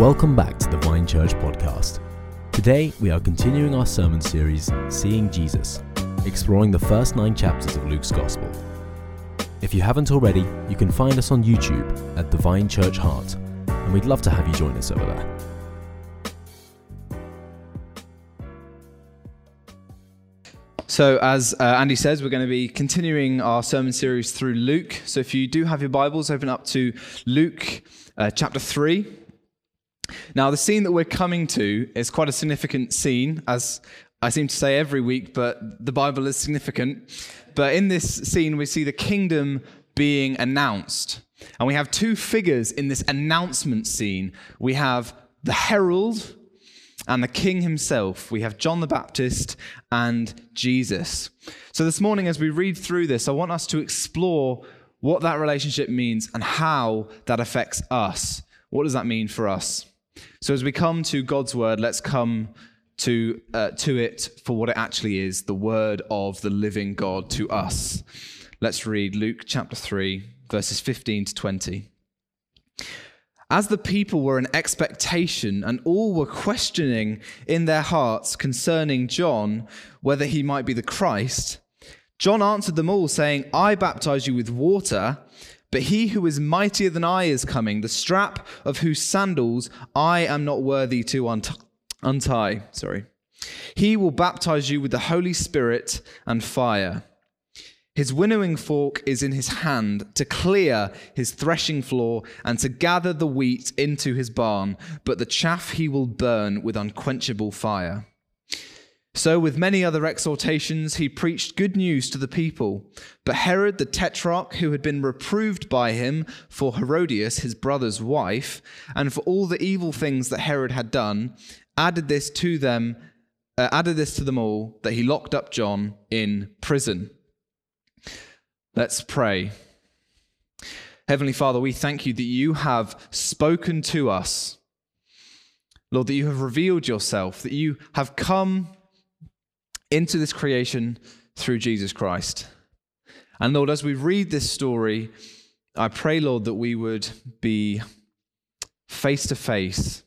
Welcome back to the Vine Church podcast. Today, we are continuing our sermon series, Seeing Jesus, exploring the first nine chapters of Luke's Gospel. If you haven't already, you can find us on YouTube at the Vine Church Heart, and we'd love to have you join us over there. So, as uh, Andy says, we're going to be continuing our sermon series through Luke. So, if you do have your Bibles, open up to Luke uh, chapter 3. Now, the scene that we're coming to is quite a significant scene, as I seem to say every week, but the Bible is significant. But in this scene, we see the kingdom being announced. And we have two figures in this announcement scene. We have the herald and the king himself. We have John the Baptist and Jesus. So this morning, as we read through this, I want us to explore what that relationship means and how that affects us. What does that mean for us? So as we come to God's word, let's come to, uh, to it for what it actually is the word of the living God to us. Let's read Luke chapter 3, verses 15 to 20. As the people were in expectation and all were questioning in their hearts concerning John whether he might be the Christ, John answered them all, saying, I baptize you with water, but he who is mightier than I is coming, the strap of whose sandals I am not worthy to unt- untie. Sorry. He will baptize you with the Holy Spirit and fire. His winnowing fork is in his hand to clear his threshing floor and to gather the wheat into his barn, but the chaff he will burn with unquenchable fire. So, with many other exhortations, he preached good news to the people. But Herod the tetrarch, who had been reproved by him for Herodias, his brother's wife, and for all the evil things that Herod had done, added this to them, uh, added this to them all, that he locked up John in prison. Let's pray. Heavenly Father, we thank you that you have spoken to us. Lord, that you have revealed yourself, that you have come into this creation through Jesus Christ. And Lord, as we read this story, I pray, Lord, that we would be face to face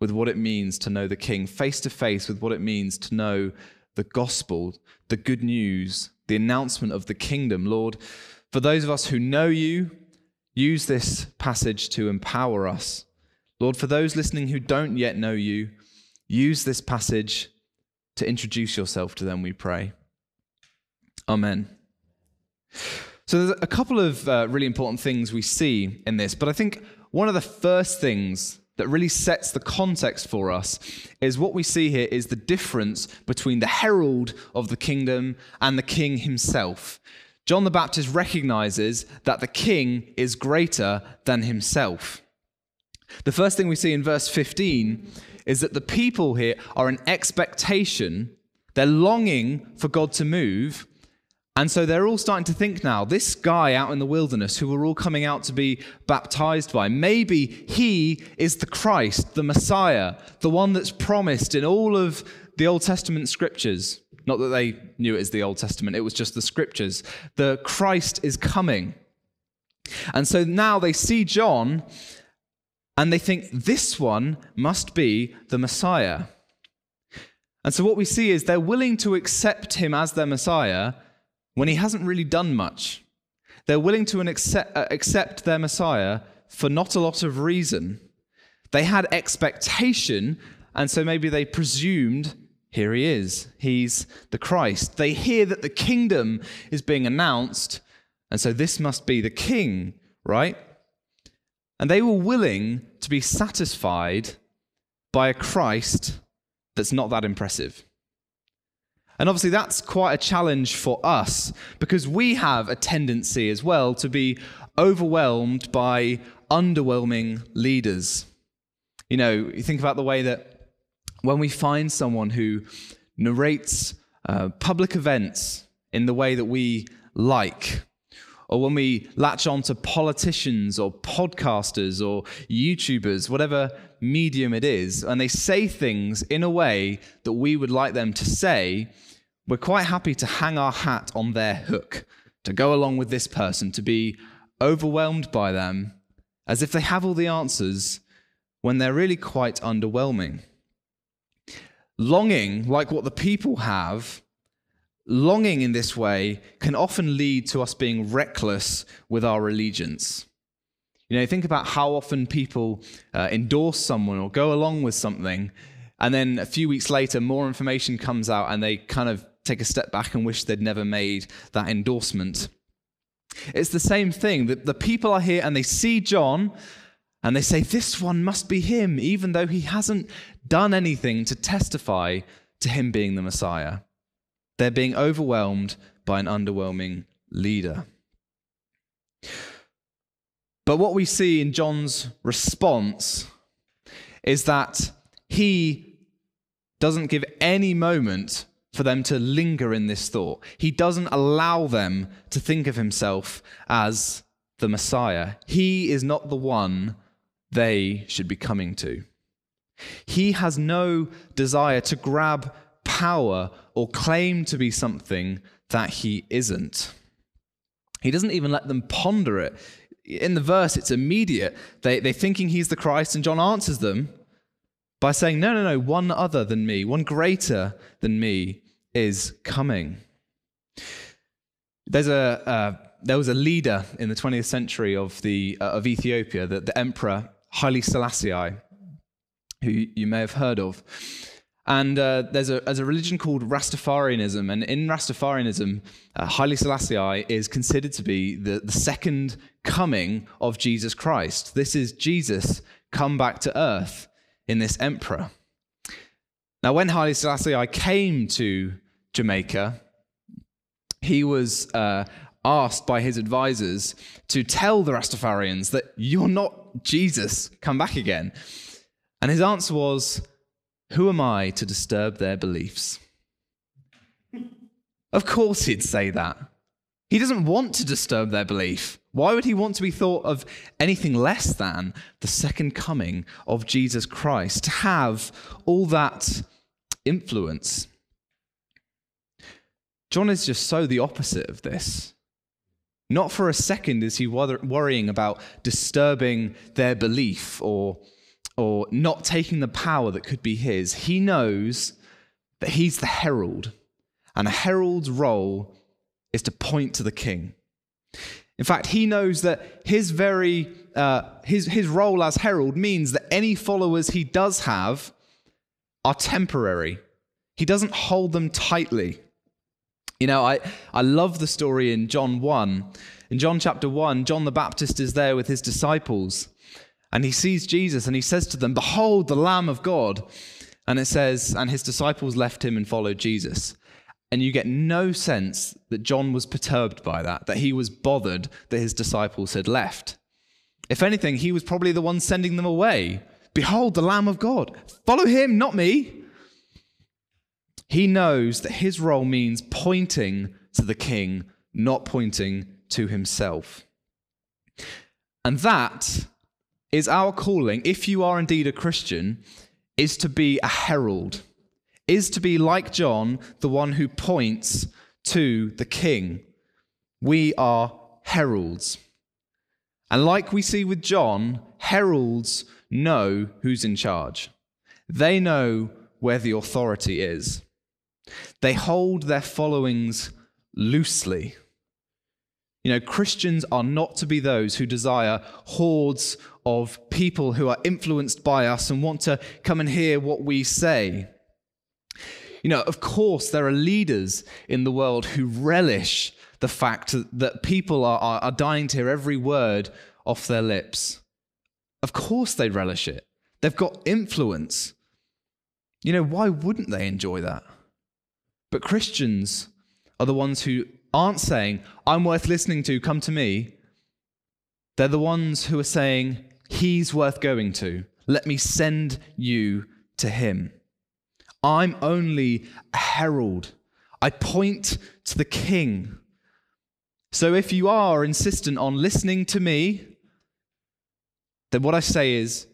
with what it means to know the King, face to face with what it means to know the gospel, the good news, the announcement of the kingdom. Lord, for those of us who know you, use this passage to empower us. Lord, for those listening who don't yet know you, use this passage to introduce yourself to them, we pray. Amen. So there's a couple of uh, really important things we see in this, but I think one of the first things that really sets the context for us is what we see here is the difference between the herald of the kingdom and the king himself. John the Baptist recognizes that the king is greater than himself. The first thing we see in verse 15 is that the people here are in expectation, they're longing for God to move. And so they're all starting to think now this guy out in the wilderness who we're all coming out to be baptized by, maybe he is the Christ, the Messiah, the one that's promised in all of the Old Testament scriptures. Not that they knew it as the Old Testament, it was just the scriptures. The Christ is coming. And so now they see John and they think this one must be the Messiah. And so what we see is they're willing to accept him as their Messiah when he hasn't really done much. They're willing to accept, uh, accept their Messiah for not a lot of reason. They had expectation, and so maybe they presumed here he is. He's the Christ. They hear that the kingdom is being announced, and so this must be the king, right? And they were willing to be satisfied by a Christ that's not that impressive. And obviously, that's quite a challenge for us because we have a tendency as well to be overwhelmed by underwhelming leaders. You know, you think about the way that when we find someone who narrates uh, public events in the way that we like, or when we latch on to politicians or podcasters or YouTubers, whatever medium it is, and they say things in a way that we would like them to say, we're quite happy to hang our hat on their hook, to go along with this person, to be overwhelmed by them as if they have all the answers when they're really quite underwhelming. Longing, like what the people have, longing in this way can often lead to us being reckless with our allegiance. You know, think about how often people uh, endorse someone or go along with something, and then a few weeks later, more information comes out and they kind of take a step back and wish they'd never made that endorsement. It's the same thing. The, the people are here and they see John and they say, This one must be him, even though he hasn't done anything to testify to him being the Messiah. They're being overwhelmed by an underwhelming leader. But what we see in John's response is that he doesn't give any moment for them to linger in this thought. He doesn't allow them to think of himself as the Messiah. He is not the one they should be coming to. He has no desire to grab power or claim to be something that he isn't. He doesn't even let them ponder it. In the verse, it's immediate. They, they're thinking he's the Christ, and John answers them by saying, No, no, no, one other than me, one greater than me is coming. There's a, uh, there was a leader in the 20th century of, the, uh, of Ethiopia, the, the Emperor Haile Selassie, who you may have heard of. And uh, there's, a, there's a religion called Rastafarianism. And in Rastafarianism, uh, Haile Selassie is considered to be the, the second coming of Jesus Christ. This is Jesus come back to earth in this emperor. Now, when Haile Selassie came to Jamaica, he was uh, asked by his advisors to tell the Rastafarians that you're not Jesus, come back again. And his answer was, who am I to disturb their beliefs? Of course, he'd say that. He doesn't want to disturb their belief. Why would he want to be thought of anything less than the second coming of Jesus Christ, to have all that influence? John is just so the opposite of this. Not for a second is he worrying about disturbing their belief or or not taking the power that could be his. He knows that he's the herald, and a herald's role is to point to the king. In fact, he knows that his very uh, his his role as herald means that any followers he does have are temporary. He doesn't hold them tightly. You know, I, I love the story in John 1. In John chapter 1, John the Baptist is there with his disciples. And he sees Jesus and he says to them, Behold, the Lamb of God. And it says, And his disciples left him and followed Jesus. And you get no sense that John was perturbed by that, that he was bothered that his disciples had left. If anything, he was probably the one sending them away. Behold, the Lamb of God. Follow him, not me. He knows that his role means pointing to the king, not pointing to himself. And that is our calling, if you are indeed a Christian, is to be a herald, is to be like John, the one who points to the king. We are heralds. And like we see with John, heralds know who's in charge. They know where the authority is. They hold their followings loosely. You know, Christians are not to be those who desire hordes of people who are influenced by us and want to come and hear what we say. You know, of course, there are leaders in the world who relish the fact that people are, are, are dying to hear every word off their lips. Of course, they relish it. They've got influence. You know, why wouldn't they enjoy that? But Christians are the ones who aren't saying, I'm worth listening to, come to me. They're the ones who are saying, He's worth going to. Let me send you to Him. I'm only a herald. I point to the King. So if you are insistent on listening to me, then what I say is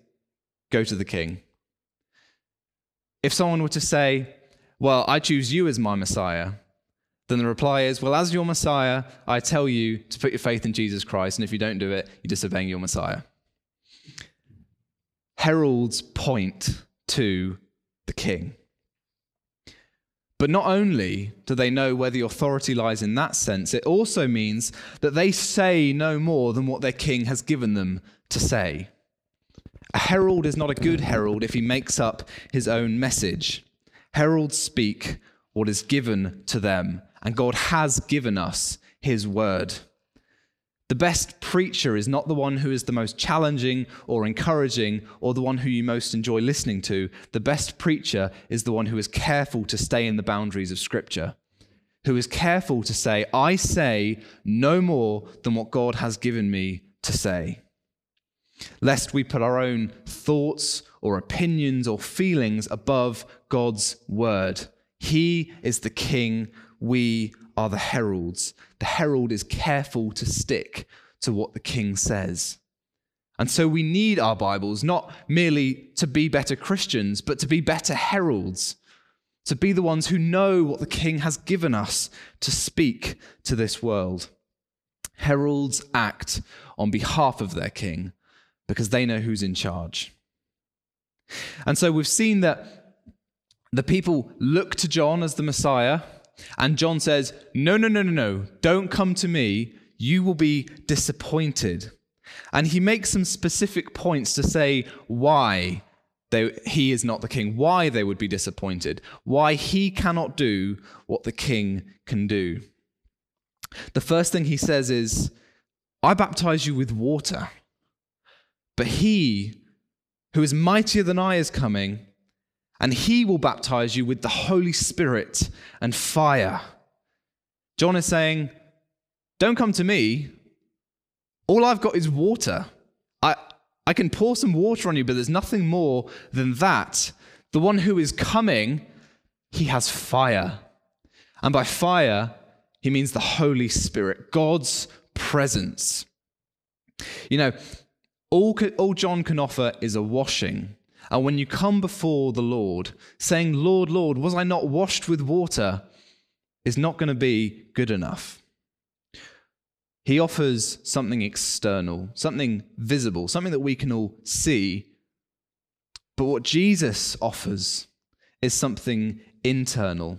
go to the King. If someone were to say, Well, I choose you as my Messiah, then the reply is, Well, as your Messiah, I tell you to put your faith in Jesus Christ, and if you don't do it, you're disobeying your Messiah. heralds point to the king. But not only do they know where the authority lies in that sense, it also means that they say no more than what their king has given them to say. A herald is not a good herald if he makes up his own message. Heralds speak what is given to them, and God has given us his word. The best preacher is not the one who is the most challenging or encouraging or the one who you most enjoy listening to. The best preacher is the one who is careful to stay in the boundaries of Scripture, who is careful to say, I say no more than what God has given me to say. Lest we put our own thoughts or opinions or feelings above God's word. He is the king, we are the heralds. The herald is careful to stick to what the king says. And so we need our Bibles not merely to be better Christians, but to be better heralds, to be the ones who know what the king has given us to speak to this world. Heralds act on behalf of their king because they know who's in charge. And so we've seen that the people look to John as the Messiah and John says, No, no, no, no, no, don't come to me. You will be disappointed. And he makes some specific points to say why they, he is not the king, why they would be disappointed, why he cannot do what the king can do. The first thing he says is, I baptize you with water, but he who is mightier than I is coming and he will baptize you with the Holy Spirit and fire. John is saying, Don't come to me. All I've got is water. I, I can pour some water on you, but there's nothing more than that. The one who is coming, he has fire. And by fire, he means the Holy Spirit, God's presence. You know, all, all John can offer is a washing. And when you come before the Lord, saying, Lord, Lord, was I not washed with water, is not going to be good enough. He offers something external, something visible, something that we can all see. But what Jesus offers is something internal,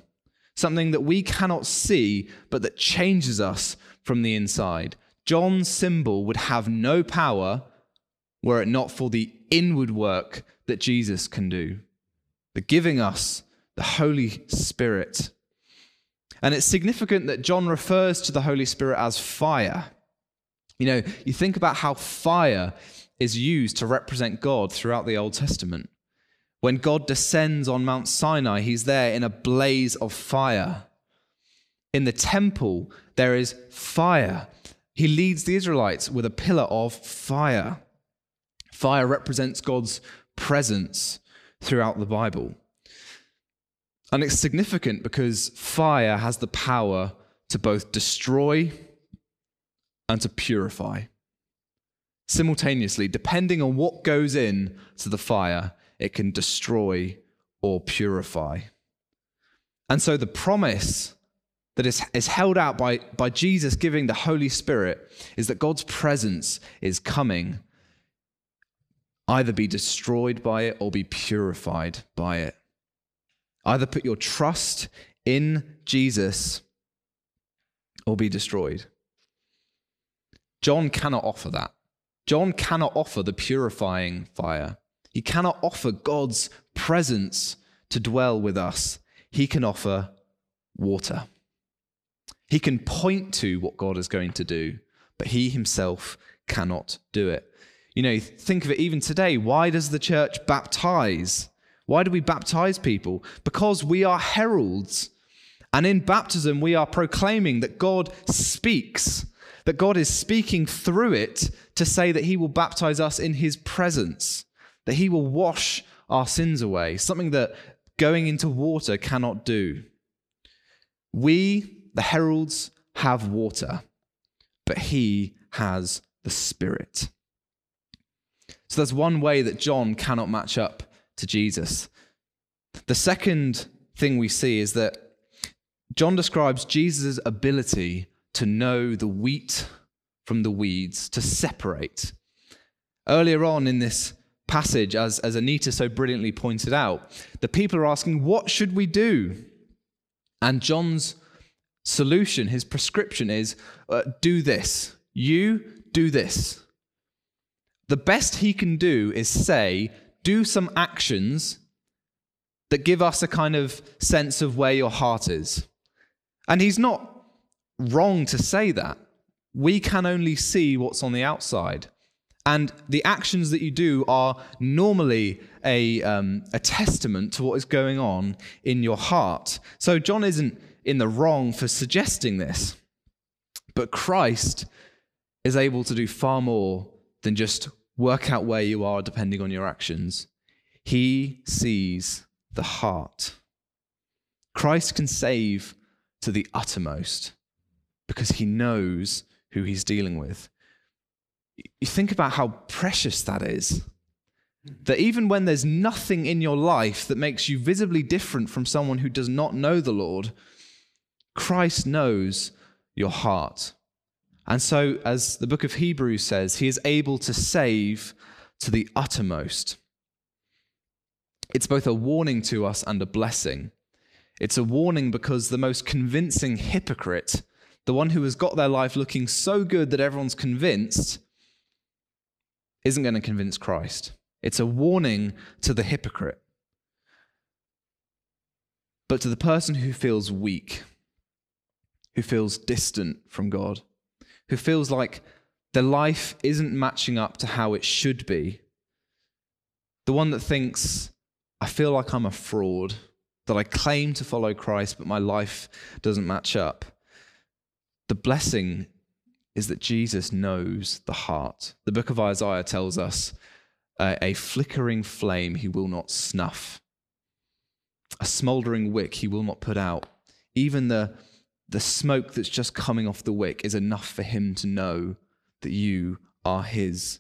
something that we cannot see, but that changes us from the inside. John's symbol would have no power were it not for the inward work that Jesus can do, the giving us the Holy Spirit. And it's significant that John refers to the Holy Spirit as fire. You know, you think about how fire is used to represent God throughout the Old Testament. When God descends on Mount Sinai, he's there in a blaze of fire. In the temple, there is fire. He leads the Israelites with a pillar of fire. Fire represents God's presence throughout the Bible. And it's significant because fire has the power to both destroy and to purify. Simultaneously, depending on what goes in to the fire, it can destroy or purify. And so the promise that is, is held out by, by Jesus giving the Holy Spirit is that God's presence is coming either be destroyed by it or be purified by it. Either put your trust in Jesus or be destroyed. John cannot offer that. John cannot offer the purifying fire. He cannot offer God's presence to dwell with us. He can offer water. He can point to what God is going to do, but he himself cannot do it. You know, think of it even today. Why does the church baptize? Why do we baptize people? Because we are heralds. And in baptism, we are proclaiming that God speaks, that God is speaking through it to say that He will baptize us in His presence, that He will wash our sins away, something that going into water cannot do. We, the heralds, have water, but He has the Spirit. So that's one way that John cannot match up to Jesus. The second thing we see is that John describes Jesus' ability to know the wheat from the weeds, to separate. Earlier on in this passage, as, as Anita so brilliantly pointed out, the people are asking, What should we do? And John's solution, his prescription is uh, do this. You do this. The best he can do is say, do some actions that give us a kind of sense of where your heart is. And he's not wrong to say that. We can only see what's on the outside. And the actions that you do are normally a, um, a testament to what is going on in your heart. So John isn't in the wrong for suggesting this. But Christ is able to do far more than just work out where you are depending on your actions. He sees the heart. Christ can save to the uttermost because he knows who he's dealing with. You think about how precious that is. That even when there's nothing in your life that makes you visibly different from someone who does not know the Lord, Christ knows your heart. And so, as the book of Hebrews says, he is able to save to the uttermost. It's both a warning to us and a blessing. It's a warning because the most convincing hypocrite, the one who has got their life looking so good that everyone's convinced, isn't going to convince Christ. It's a warning to the hypocrite. But to the person who feels weak, who feels distant from God, who feels like their life isn't matching up to how it should be. The one that thinks, I feel like I'm a fraud, that I claim to follow Christ, but my life doesn't match up. The blessing is that Jesus knows the heart. The book of Isaiah tells us uh, a flickering flame he will not snuff, a smoldering wick he will not put out. Even the the smoke that's just coming off the wick is enough for him to know that you are his.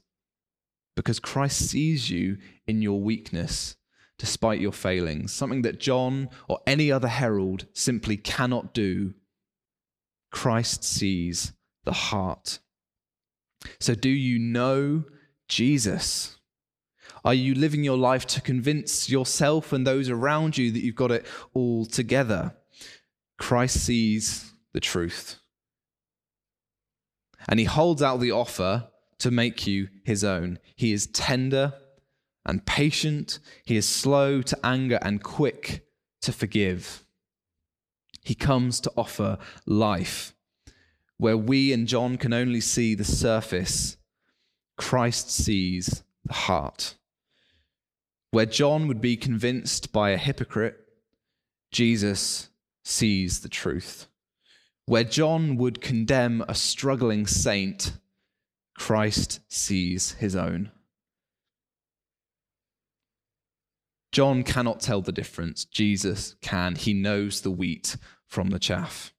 Because Christ sees you in your weakness, despite your failings, something that John or any other herald simply cannot do. Christ sees the heart. So, do you know Jesus? Are you living your life to convince yourself and those around you that you've got it all together? Christ sees the truth. And he holds out the offer to make you his own. He is tender and patient. He is slow to anger and quick to forgive. He comes to offer life. Where we and John can only see the surface, Christ sees the heart. Where John would be convinced by a hypocrite, Jesus sees the truth. Where John would condemn a struggling saint, Christ sees his own. John cannot tell the difference. Jesus can. He knows the wheat from the chaff.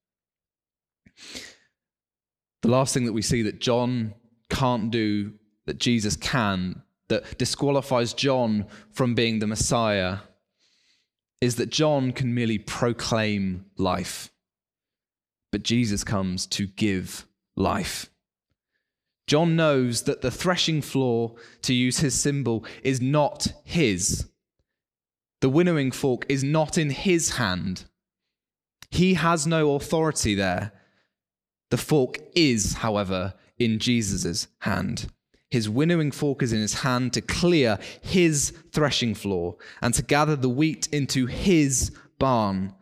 The last thing that we see that John can't do, that Jesus can, that disqualifies John from being the Messiah, is that John can merely proclaim life, but Jesus comes to give life. John knows that the threshing floor, to use his symbol, is not his. The winnowing fork is not in his hand. He has no authority there. The fork is, however, in Jesus' hand. His winnowing fork is in his hand to clear his threshing floor and to gather the wheat into his barn.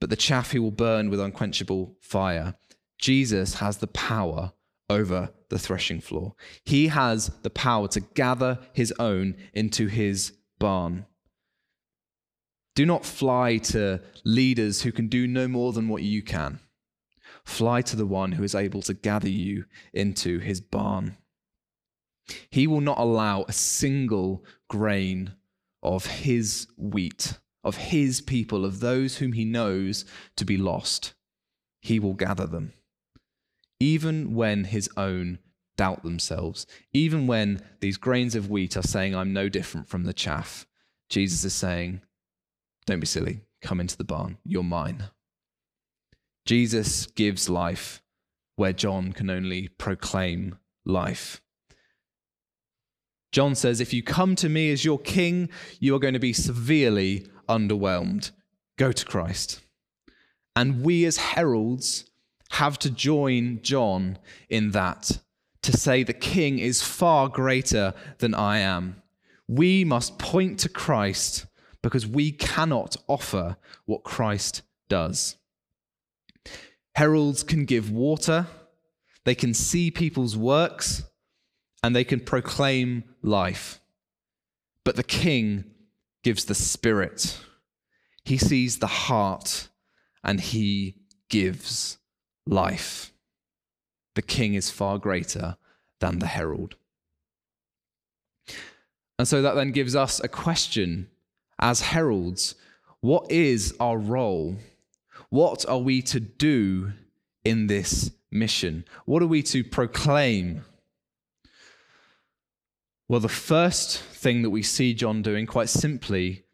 But the chaff he will burn with unquenchable fire. Jesus has the power over the threshing floor. He has the power to gather his own into his barn. Do not fly to leaders who can do no more than what you can. Fly to the one who is able to gather you into his barn. He will not allow a single grain of his wheat, of his people, of those whom he knows to be lost. He will gather them. Even when his own doubt themselves, even when these grains of wheat are saying, I'm no different from the chaff, Jesus is saying, Don't be silly, come into the barn, you're mine. Jesus gives life where John can only proclaim life. John says, If you come to me as your king, you are going to be severely underwhelmed. Go to Christ. And we as heralds have to join John in that, to say the king is far greater than I am. We must point to Christ because we cannot offer what Christ does. Heralds can give water, they can see people's works, and they can proclaim life. But the king gives the spirit. He sees the heart and he gives life. The king is far greater than the herald. And so that then gives us a question as heralds what is our role? What are we to do in this mission? What are we to proclaim? Well, the first thing that we see John doing, quite simply,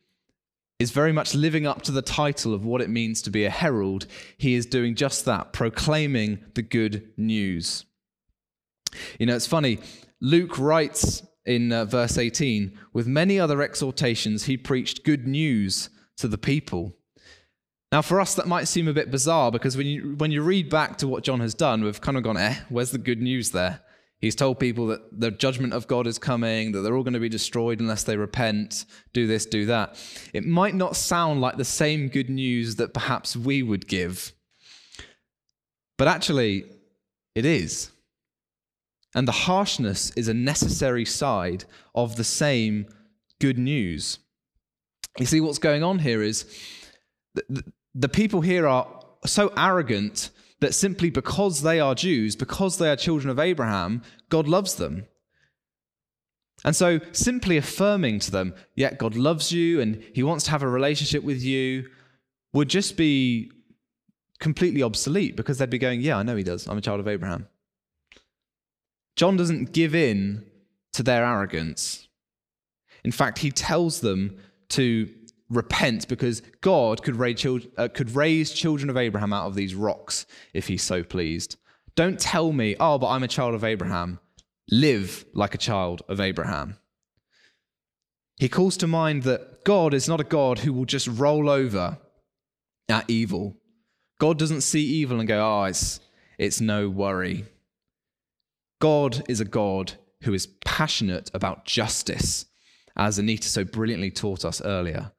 is very much living up to the title of what it means to be a herald. He is doing just that, proclaiming the good news. You know, it's funny. Luke writes in uh, verse 18 with many other exhortations, he preached good news to the people. Now, for us, that might seem a bit bizarre because when you, when you read back to what John has done, we've kind of gone, eh, where's the good news there? He's told people that the judgment of God is coming, that they're all going to be destroyed unless they repent, do this, do that. It might not sound like the same good news that perhaps we would give, but actually, it is. And the harshness is a necessary side of the same good news. You see, what's going on here is the, the people here are so arrogant that simply because they are Jews, because they are children of Abraham, God loves them. And so simply affirming to them, yeah, God loves you and he wants to have a relationship with you, would just be completely obsolete because they'd be going, yeah, I know he does. I'm a child of Abraham. John doesn't give in to their arrogance. In fact, he tells them to repent because God could raise, children, uh, could raise children of Abraham out of these rocks if he's so pleased. Don't tell me, oh, but I'm a child of Abraham. Live like a child of Abraham. He calls to mind that God is not a God who will just roll over at evil. God doesn't see evil and go, oh, it's, it's no worry. God is a God who is passionate about justice, as Anita so brilliantly taught us earlier.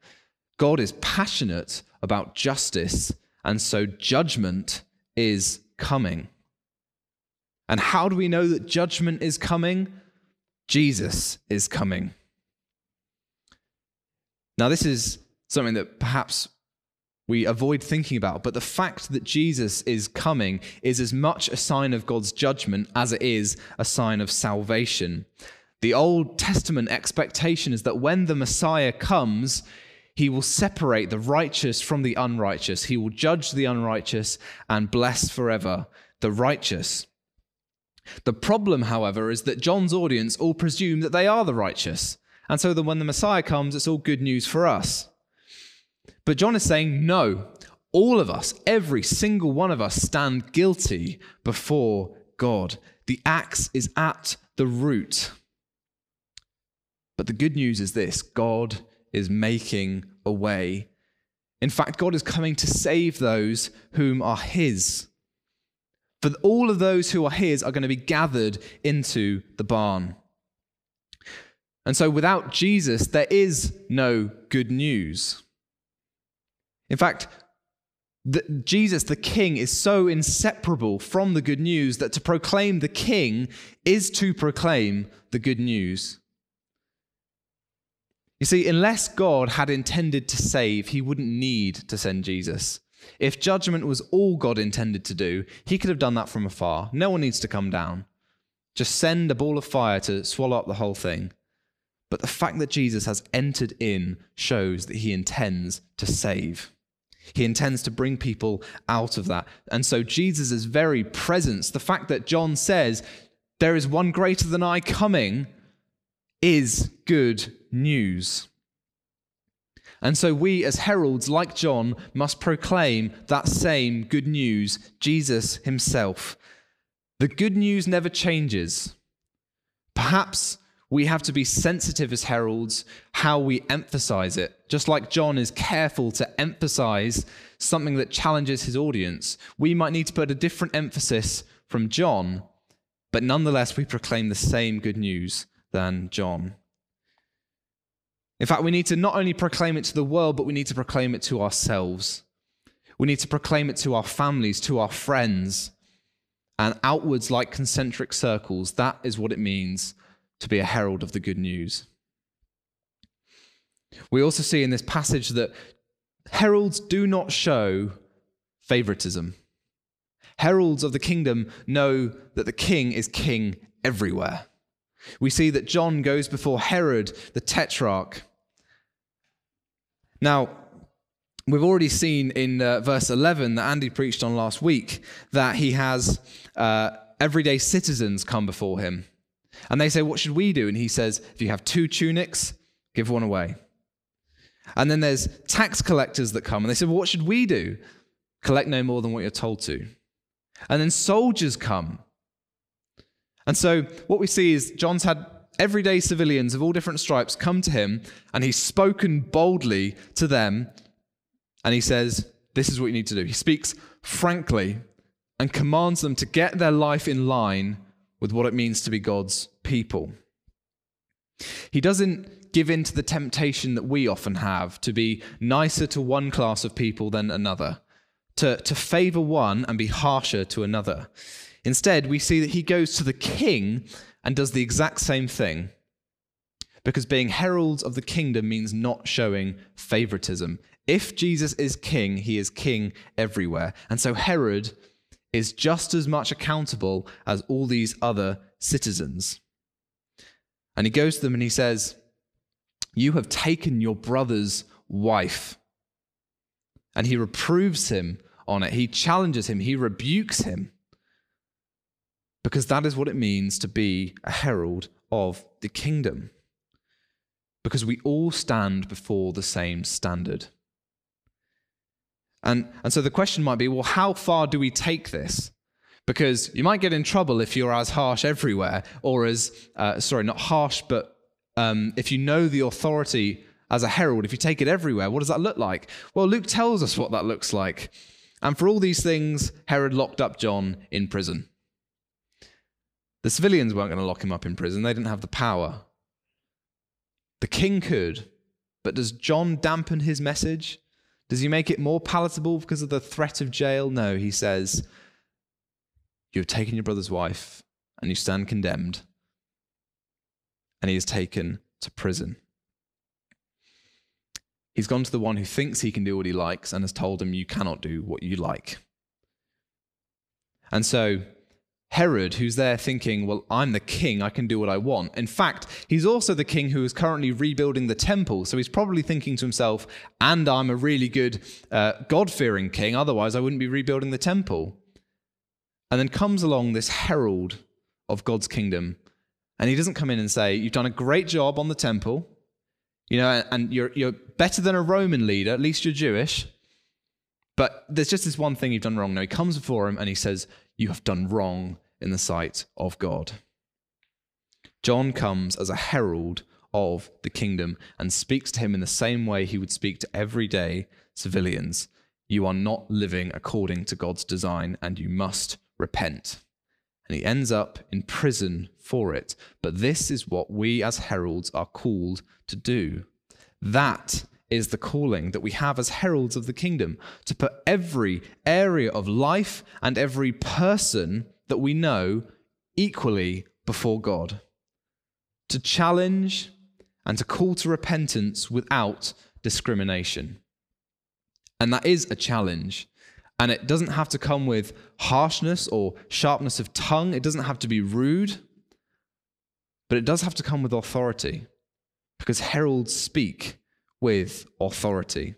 God is passionate about justice, and so judgment is coming. And how do we know that judgment is coming? Jesus is coming. Now, this is something that perhaps we avoid thinking about, but the fact that Jesus is coming is as much a sign of God's judgment as it is a sign of salvation. The Old Testament expectation is that when the Messiah comes, he will separate the righteous from the unrighteous. He will judge the unrighteous and bless forever the righteous. The problem, however, is that John's audience all presume that they are the righteous. And so that when the Messiah comes, it's all good news for us. But John is saying, no, all of us, every single one of us, stand guilty before God. The axe is at the root. But the good news is this God is making a way. In fact, God is coming to save those whom are His. For all of those who are His are going to be gathered into the barn. And so without Jesus, there is no good news. In fact, the, Jesus, the King, is so inseparable from the good news that to proclaim the King is to proclaim the good news. You see, unless God had intended to save, he wouldn't need to send Jesus. If judgment was all God intended to do, he could have done that from afar. No one needs to come down. Just send a ball of fire to swallow up the whole thing. But the fact that Jesus has entered in shows that he intends to save. He intends to bring people out of that. And so Jesus' very presence, the fact that John says, There is one greater than I coming, is good news. And so we, as heralds like John, must proclaim that same good news, Jesus himself. The good news never changes. Perhaps we have to be sensitive as heralds how we emphasize it. Just like John is careful to emphasize something that challenges his audience, we might need to put a different emphasis from John, but nonetheless, we proclaim the same good news than John. In fact, we need to not only proclaim it to the world, but we need to proclaim it to ourselves. We need to proclaim it to our families, to our friends, and outwards like concentric circles. That is what it means to be a herald of the good news. We also see in this passage that heralds do not show favoritism. Heralds of the kingdom know that the king is king everywhere. We see that John goes before Herod, the tetrarch. Now, we've already seen in uh, verse 11 that Andy preached on last week that he has uh, everyday citizens come before him. And they say, What should we do? And he says, If you have two tunics, give one away. And then there's tax collectors that come and they say, Well, what should we do? Collect no more than what you're told to. And then soldiers come. And so what we see is John's had everyday civilians of all different stripes come to him and he's spoken boldly to them and he says, This is what you need to do. He speaks frankly and commands them to get their life in line with what it means to be God's people. He doesn't give in to the temptation that we often have to be nicer to one class of people than another, to, to favor one and be harsher to another. Instead, we see that he goes to the king and does the exact same thing. Because being heralds of the kingdom means not showing favoritism. If Jesus is king, he is king everywhere. And so Herod is just as much accountable as all these other citizens. And he goes to them and he says, You have taken your brother's wife. And he reproves him on it. He challenges him. He rebukes him. Because that is what it means to be a herald of the kingdom. Because we all stand before the same standard. And, and so the question might be well, how far do we take this? Because you might get in trouble if you're as harsh everywhere, or as, uh, sorry, not harsh, but um, if you know the authority as a herald, if you take it everywhere, what does that look like? Well, Luke tells us what that looks like. And for all these things, Herod locked up John in prison. The civilians weren't going to lock him up in prison, they didn't have the power. The king could, but does John dampen his message? Does he make it more palatable because of the threat of jail? No, he says, You have taken your brother's wife and you stand condemned. And he is taken to prison. He's gone to the one who thinks he can do what he likes and has told him, You cannot do what you like. And so Herod, who's there thinking, well, I'm the king, I can do what I want. In fact, he's also the king who is currently rebuilding the temple. So he's probably thinking to himself, and I'm a really good uh, God fearing king, otherwise I wouldn't be rebuilding the temple. And then comes along this herald of God's kingdom. And he doesn't come in and say, You've done a great job on the temple, you know, and you're, you're better than a Roman leader, at least you're Jewish. But there's just this one thing you've done wrong. No, he comes before him and he says, You have done wrong in the sight of God. John comes as a herald of the kingdom and speaks to him in the same way he would speak to everyday civilians. You are not living according to God's design and you must repent. And he ends up in prison for it. But this is what we as heralds are called to do. That is the calling that we have as heralds of the kingdom to put every area of life and every person that we know equally before God, to challenge and to call to repentance without discrimination. And that is a challenge. And it doesn't have to come with harshness or sharpness of tongue, it doesn't have to be rude, but it does have to come with authority because heralds speak with authority.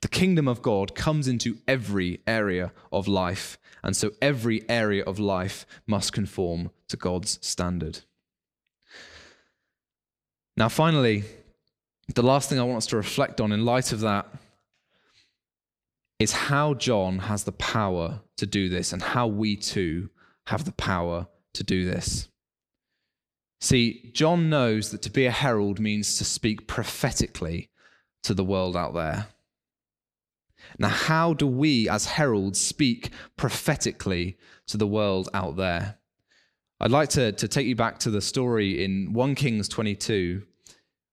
The kingdom of God comes into every area of life, and so every area of life must conform to God's standard. Now, finally, the last thing I want us to reflect on in light of that is how John has the power to do this and how we too have the power to do this. See, John knows that to be a herald means to speak prophetically to the world out there. Now, how do we as heralds speak prophetically to the world out there? I'd like to, to take you back to the story in 1 Kings 22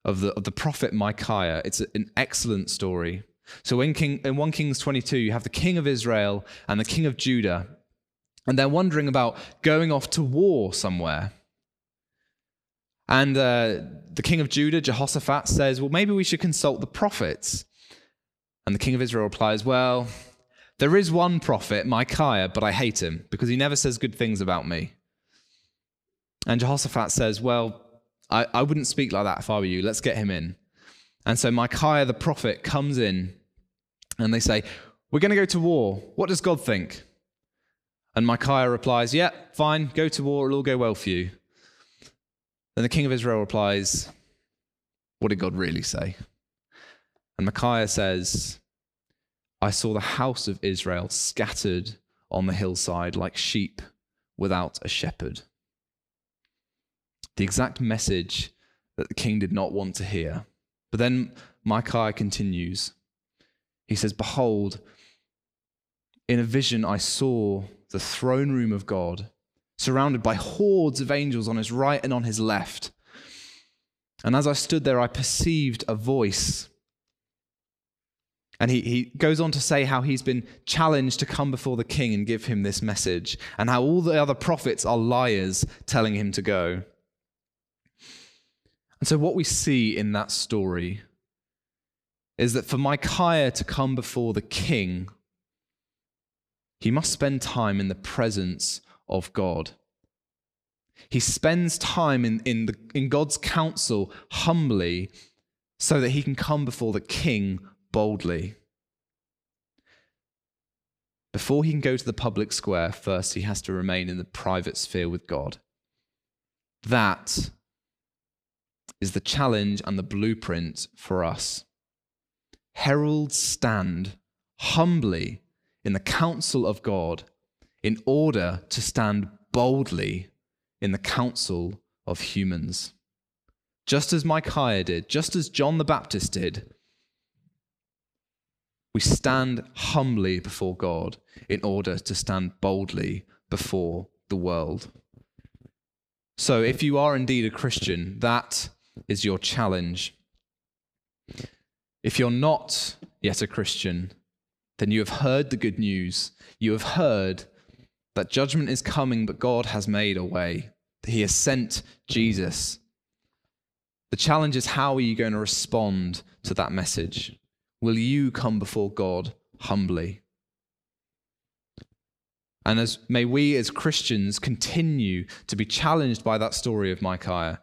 of the, of the prophet Micaiah. It's an excellent story. So in, King, in 1 Kings 22, you have the king of Israel and the king of Judah, and they're wondering about going off to war somewhere. And uh, the king of Judah, Jehoshaphat, says, Well, maybe we should consult the prophets. And the king of Israel replies, Well, there is one prophet, Micaiah, but I hate him because he never says good things about me. And Jehoshaphat says, Well, I, I wouldn't speak like that if I were you. Let's get him in. And so Micaiah the prophet comes in and they say, We're going to go to war. What does God think? And Micaiah replies, Yeah, fine, go to war. It'll all go well for you. Then the king of Israel replies, What did God really say? And Micaiah says, I saw the house of Israel scattered on the hillside like sheep without a shepherd. The exact message that the king did not want to hear. But then Micaiah continues. He says, Behold, in a vision I saw the throne room of God surrounded by hordes of angels on his right and on his left. And as I stood there, I perceived a voice. And he, he goes on to say how he's been challenged to come before the king and give him this message, and how all the other prophets are liars telling him to go. And so, what we see in that story is that for Micaiah to come before the king, he must spend time in the presence of God. He spends time in, in, the, in God's counsel humbly so that he can come before the king boldly. Before he can go to the public square, first he has to remain in the private sphere with God. That is the challenge and the blueprint for us. Heralds stand humbly in the counsel of God in order to stand boldly in the council of humans. Just as Micaiah did, just as John the Baptist did, we stand humbly before God in order to stand boldly before the world. So, if you are indeed a Christian, that is your challenge. If you're not yet a Christian, then you have heard the good news. You have heard that judgment is coming, but God has made a way. He has sent Jesus. The challenge is how are you going to respond to that message? Will you come before God humbly? And as may we as Christians continue to be challenged by that story of Micaiah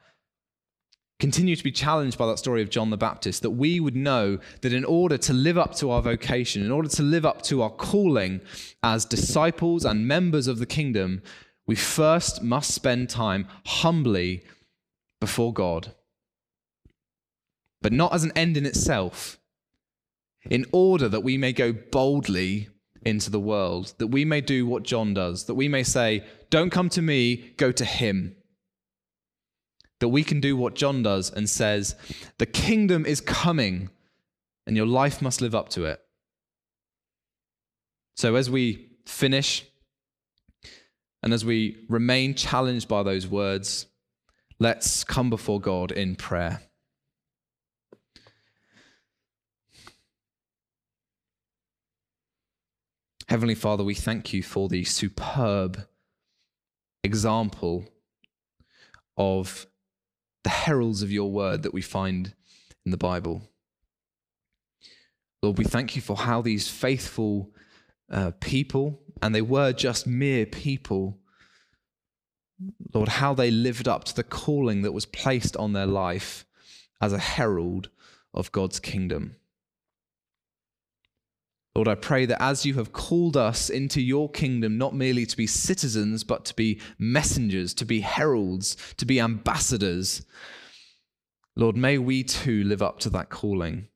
continue to be challenged by that story of John the Baptist, that we would know that in order to live up to our vocation, in order to live up to our calling as disciples and members of the kingdom, we first must spend time humbly before God. But not as an end in itself, in order that we may go boldly into the world, that we may do what John does, that we may say, Don't come to me, go to him that we can do what John does and says, The kingdom is coming, and your life must live up to it. So, as we finish and as we remain challenged by those words, let's come before God in prayer. Heavenly Father, we thank you for the superb example of the heralds of your word that we find in the Bible. Lord, we thank you for how these faithful uh, people, and they were just mere people, Lord, how they lived up to the calling that was placed on their life as a herald of God's kingdom. Lord, I pray that as you have called us into your kingdom, not merely to be citizens, but to be messengers, to be heralds, to be ambassadors, Lord, may we too live up to that calling.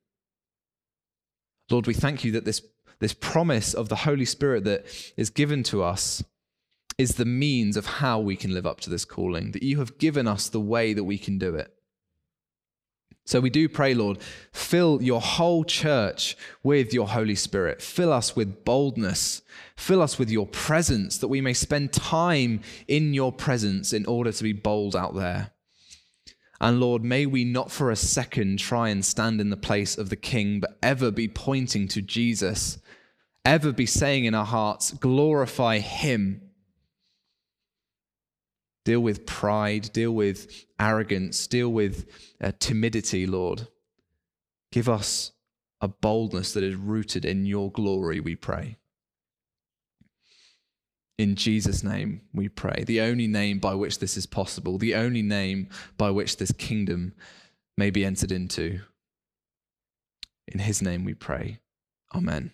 Lord, we thank you that this, this promise of the Holy Spirit that is given to us is the means of how we can live up to this calling, that you have given us the way that we can do it. So we do pray, Lord, fill your whole church with your Holy Spirit. Fill us with boldness. Fill us with your presence that we may spend time in your presence in order to be bold out there. And Lord, may we not for a second try and stand in the place of the King, but ever be pointing to Jesus, ever be saying in our hearts, glorify Him Deal with pride, deal with arrogance, deal with uh, timidity, Lord. Give us a boldness that is rooted in your glory, we pray. In Jesus' name, we pray. The only name by which this is possible, the only name by which this kingdom may be entered into. In his name we pray. Amen.